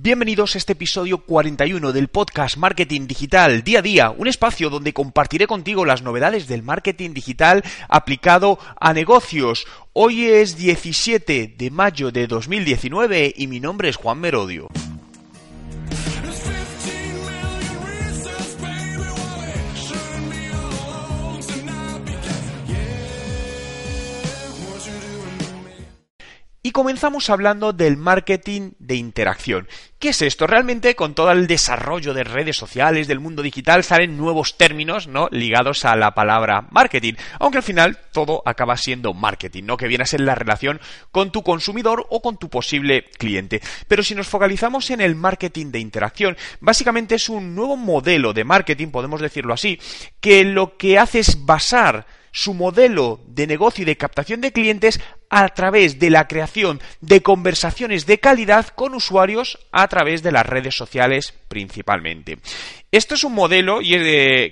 Bienvenidos a este episodio 41 del podcast Marketing Digital Día a Día, un espacio donde compartiré contigo las novedades del marketing digital aplicado a negocios. Hoy es 17 de mayo de 2019 y mi nombre es Juan Merodio. Comenzamos hablando del marketing de interacción. ¿Qué es esto? Realmente con todo el desarrollo de redes sociales, del mundo digital, salen nuevos términos, ¿no? ligados a la palabra marketing, aunque al final todo acaba siendo marketing, ¿no? que viene a ser la relación con tu consumidor o con tu posible cliente. Pero si nos focalizamos en el marketing de interacción, básicamente es un nuevo modelo de marketing, podemos decirlo así, que lo que hace es basar su modelo de negocio y de captación de clientes a través de la creación de conversaciones de calidad con usuarios a través de las redes sociales principalmente. Esto es un modelo y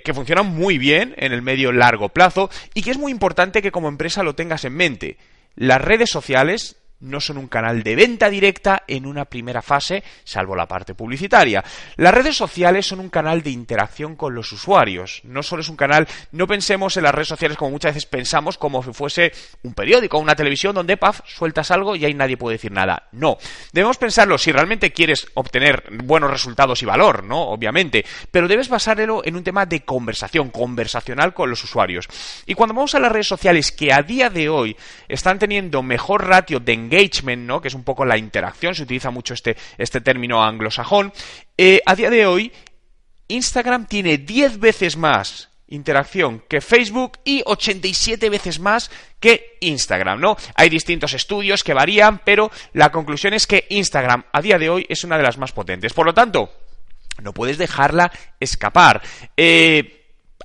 que funciona muy bien en el medio largo plazo y que es muy importante que como empresa lo tengas en mente. Las redes sociales no son un canal de venta directa en una primera fase, salvo la parte publicitaria. Las redes sociales son un canal de interacción con los usuarios. No solo es un canal, no pensemos en las redes sociales como muchas veces pensamos, como si fuese un periódico o una televisión donde, paf, sueltas algo y ahí nadie puede decir nada. No. Debemos pensarlo si realmente quieres obtener buenos resultados y valor, ¿no? Obviamente. Pero debes basarlo en un tema de conversación, conversacional con los usuarios. Y cuando vamos a las redes sociales que a día de hoy están teniendo mejor ratio de engagement, ¿no? que es un poco la interacción, se utiliza mucho este, este término anglosajón, eh, a día de hoy Instagram tiene 10 veces más interacción que Facebook y 87 veces más que Instagram, ¿no? Hay distintos estudios que varían, pero la conclusión es que Instagram a día de hoy es una de las más potentes. Por lo tanto, no puedes dejarla escapar. Eh,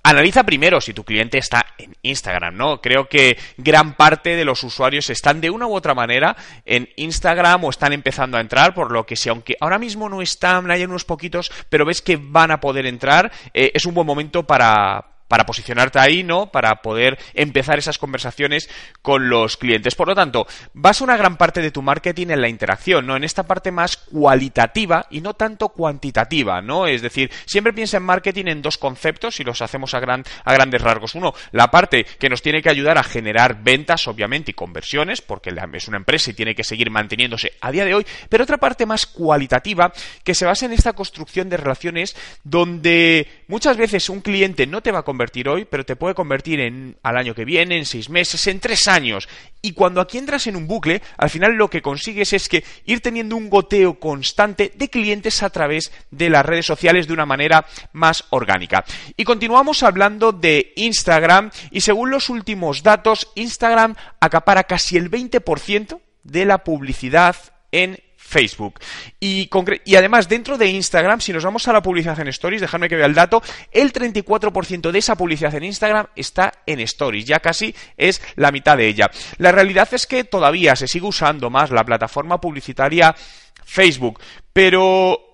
Analiza primero si tu cliente está en Instagram, ¿no? Creo que gran parte de los usuarios están de una u otra manera en Instagram o están empezando a entrar, por lo que si aunque ahora mismo no están, hay unos poquitos, pero ves que van a poder entrar, eh, es un buen momento para, para posicionarte ahí, ¿no? Para poder empezar esas conversaciones con los clientes. Por lo tanto, vas una gran parte de tu marketing en la interacción, ¿no? En esta parte más cualitativa y no tanto cuantitativa, ¿no? Es decir, siempre piensa en marketing en dos conceptos y los hacemos a, gran, a grandes rasgos. Uno, la parte que nos tiene que ayudar a generar ventas, obviamente, y conversiones, porque es una empresa y tiene que seguir manteniéndose a día de hoy, pero otra parte más cualitativa que se basa en esta construcción de relaciones donde muchas veces un cliente no te va a convertir hoy, pero te puede convertir en al año que viene, en seis meses, en tres años. Y cuando aquí entras en un bucle, al final lo que consigues es que ir teniendo un goteo constante de clientes a través de las redes sociales de una manera más orgánica. Y continuamos hablando de Instagram y según los últimos datos, Instagram acapara casi el 20% de la publicidad en Facebook. Y, además, dentro de Instagram, si nos vamos a la publicidad en Stories, dejadme que vea el dato, el 34% de esa publicidad en Instagram está en Stories, ya casi es la mitad de ella. La realidad es que todavía se sigue usando más la plataforma publicitaria Facebook, pero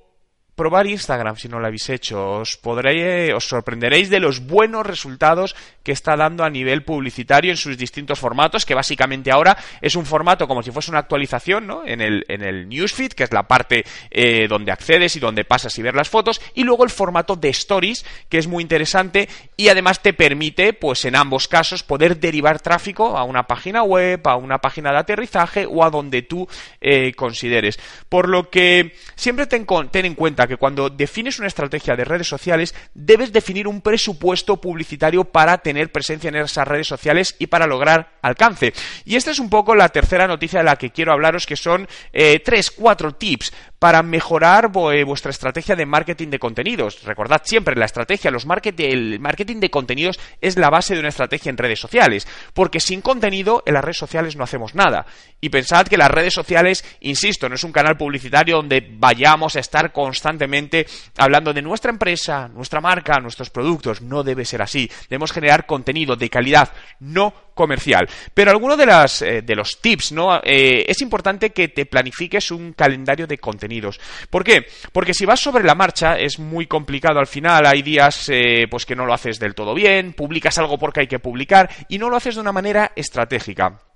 probar Instagram si no lo habéis hecho. Os podréis, os sorprenderéis de los buenos resultados que está dando a nivel publicitario en sus distintos formatos, que básicamente ahora es un formato como si fuese una actualización, ¿no? En el, en el newsfeed, que es la parte eh, donde accedes y donde pasas y ver las fotos, y luego el formato de stories, que es muy interesante y además te permite, pues en ambos casos, poder derivar tráfico a una página web, a una página de aterrizaje o a donde tú eh, consideres. Por lo que siempre ten en cuenta que cuando defines una estrategia de redes sociales, debes definir un presupuesto publicitario para tener presencia en esas redes sociales y para lograr alcance. Y esta es un poco la tercera noticia de la que quiero hablaros, que son eh, tres, cuatro tips para mejorar eh, vuestra estrategia de marketing de contenidos. Recordad siempre, la estrategia, los el marketing de contenidos es la base de una estrategia en redes sociales, porque sin contenido en las redes sociales no hacemos nada. Y pensad que las redes sociales, insisto, no es un canal publicitario donde vayamos a estar constantemente constantemente hablando de nuestra empresa, nuestra marca, nuestros productos. No debe ser así. Debemos generar contenido de calidad, no comercial. Pero alguno de, eh, los tips, ¿no? Eh, es importante que te planifiques un calendario de contenidos. ¿Por qué? Porque si vas sobre la marcha es muy complicado al final. Hay días eh, pues que no lo haces del todo bien, publicas algo porque hay que publicar y no lo haces de una manera estratégica.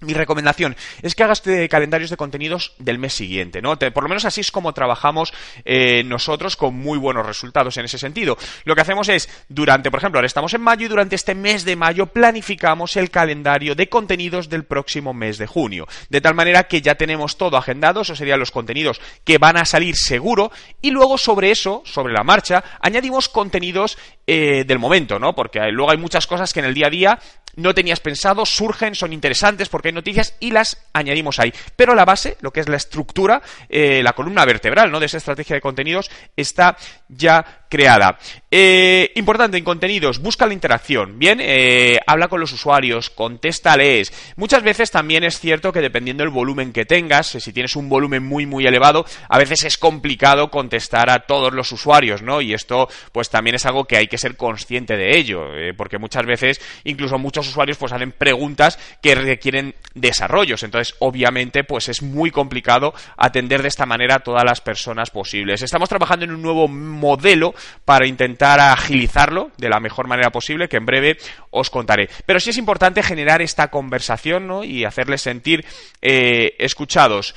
Mi recomendación es que hagas calendarios de contenidos del mes siguiente, ¿no? por lo menos así es como trabajamos eh, nosotros con muy buenos resultados en ese sentido. Lo que hacemos es, durante, por ejemplo, ahora estamos en mayo y durante este mes de mayo planificamos el calendario de contenidos del próximo mes de junio. De tal manera que ya tenemos todo agendado, esos serían los contenidos que van a salir seguro, y luego sobre eso, sobre la marcha, añadimos contenidos eh, del momento, ¿no? Porque luego hay muchas cosas que en el día a día no tenías pensado, surgen, son interesantes porque noticias y las añadimos ahí. Pero la base, lo que es la estructura, eh, la columna vertebral ¿no? de esa estrategia de contenidos, está ya creada. Eh, importante en contenidos, busca la interacción, ¿bien? Eh, habla con los usuarios, contéstales. Muchas veces también es cierto que dependiendo del volumen que tengas, si tienes un volumen muy muy elevado, a veces es complicado contestar a todos los usuarios, ¿no? Y esto pues también es algo que hay que ser consciente de ello, porque muchas veces incluso muchos usuarios pues hacen preguntas que requieren desarrollos. Entonces, obviamente, pues es muy complicado atender de esta manera a todas las personas posibles. Estamos trabajando en un nuevo modelo para intentar agilizarlo de la mejor manera posible, que en breve os contaré. Pero sí es importante generar esta conversación ¿no? y hacerles sentir eh, escuchados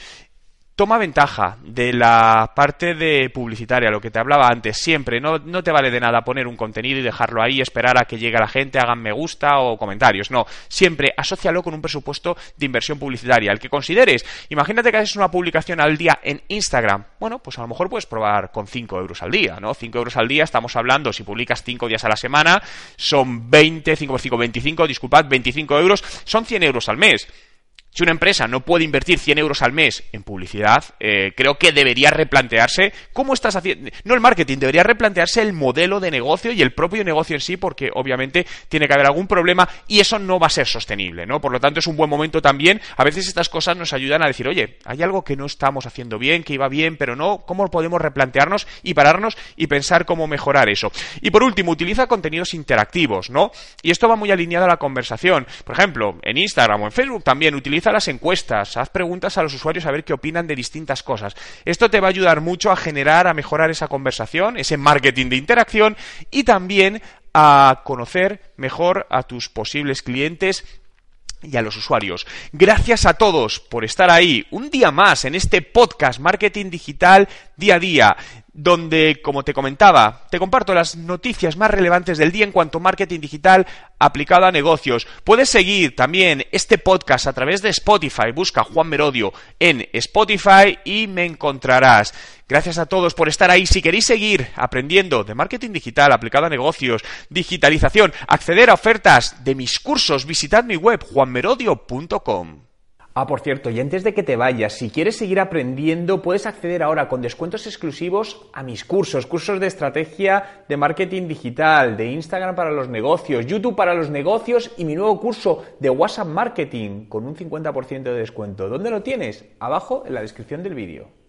toma ventaja de la parte de publicitaria, lo que te hablaba antes, siempre. No, te vale de nada poner un contenido y dejarlo ahí, esperar a que llegue la gente, hagan me gusta o comentarios. No, siempre asócialo con un presupuesto de inversión publicitaria, el que consideres. Imagínate que haces una publicación al día en Instagram. Bueno, pues a lo mejor puedes probar con 5 euros al día, ¿no? 5 euros al día, estamos hablando, si publicas 5 días a la semana, son 20, 5 por 5, 25, disculpad, 25 euros, son 100 euros al mes. Si una empresa no puede invertir 100 euros al mes en publicidad, eh, creo que debería replantearse cómo estás haciendo, no el marketing, debería replantearse el modelo de negocio y el propio negocio en sí, porque obviamente tiene que haber algún problema y eso no va a ser sostenible, ¿no? Por lo tanto, es un buen momento también. A veces estas cosas nos ayudan a decir, oye, hay algo que no estamos haciendo bien, que iba bien, pero no, ¿cómo podemos replantearnos y pararnos y pensar cómo mejorar eso? Y por último, utiliza contenidos interactivos, ¿no? Y esto va muy alineado a la conversación. Por ejemplo, en Instagram o en Facebook también las encuestas, haz preguntas a los usuarios a ver qué opinan de distintas cosas. Esto te va a ayudar mucho a generar, a mejorar esa conversación, ese marketing de interacción y también a conocer mejor a tus posibles clientes y a los usuarios. Gracias a todos por estar ahí un día más en este podcast Marketing Digital Día a Día donde, como te comentaba, te comparto las noticias más relevantes del día en cuanto a marketing digital aplicado a negocios. Puedes seguir también este podcast a través de Spotify. Busca Juan Merodio en Spotify y me encontrarás. Gracias a todos por estar ahí. Si queréis seguir aprendiendo de marketing digital aplicado a negocios, digitalización, acceder a ofertas de mis cursos, visitad mi web juanmerodio.com. Ah, por cierto, y antes de que te vayas, si quieres seguir aprendiendo, puedes acceder ahora con descuentos exclusivos a mis cursos, cursos de estrategia de marketing digital, de Instagram para los negocios, YouTube para los negocios y mi nuevo curso de WhatsApp Marketing con un 50% de descuento. ¿Dónde lo tienes? Abajo en la descripción del vídeo.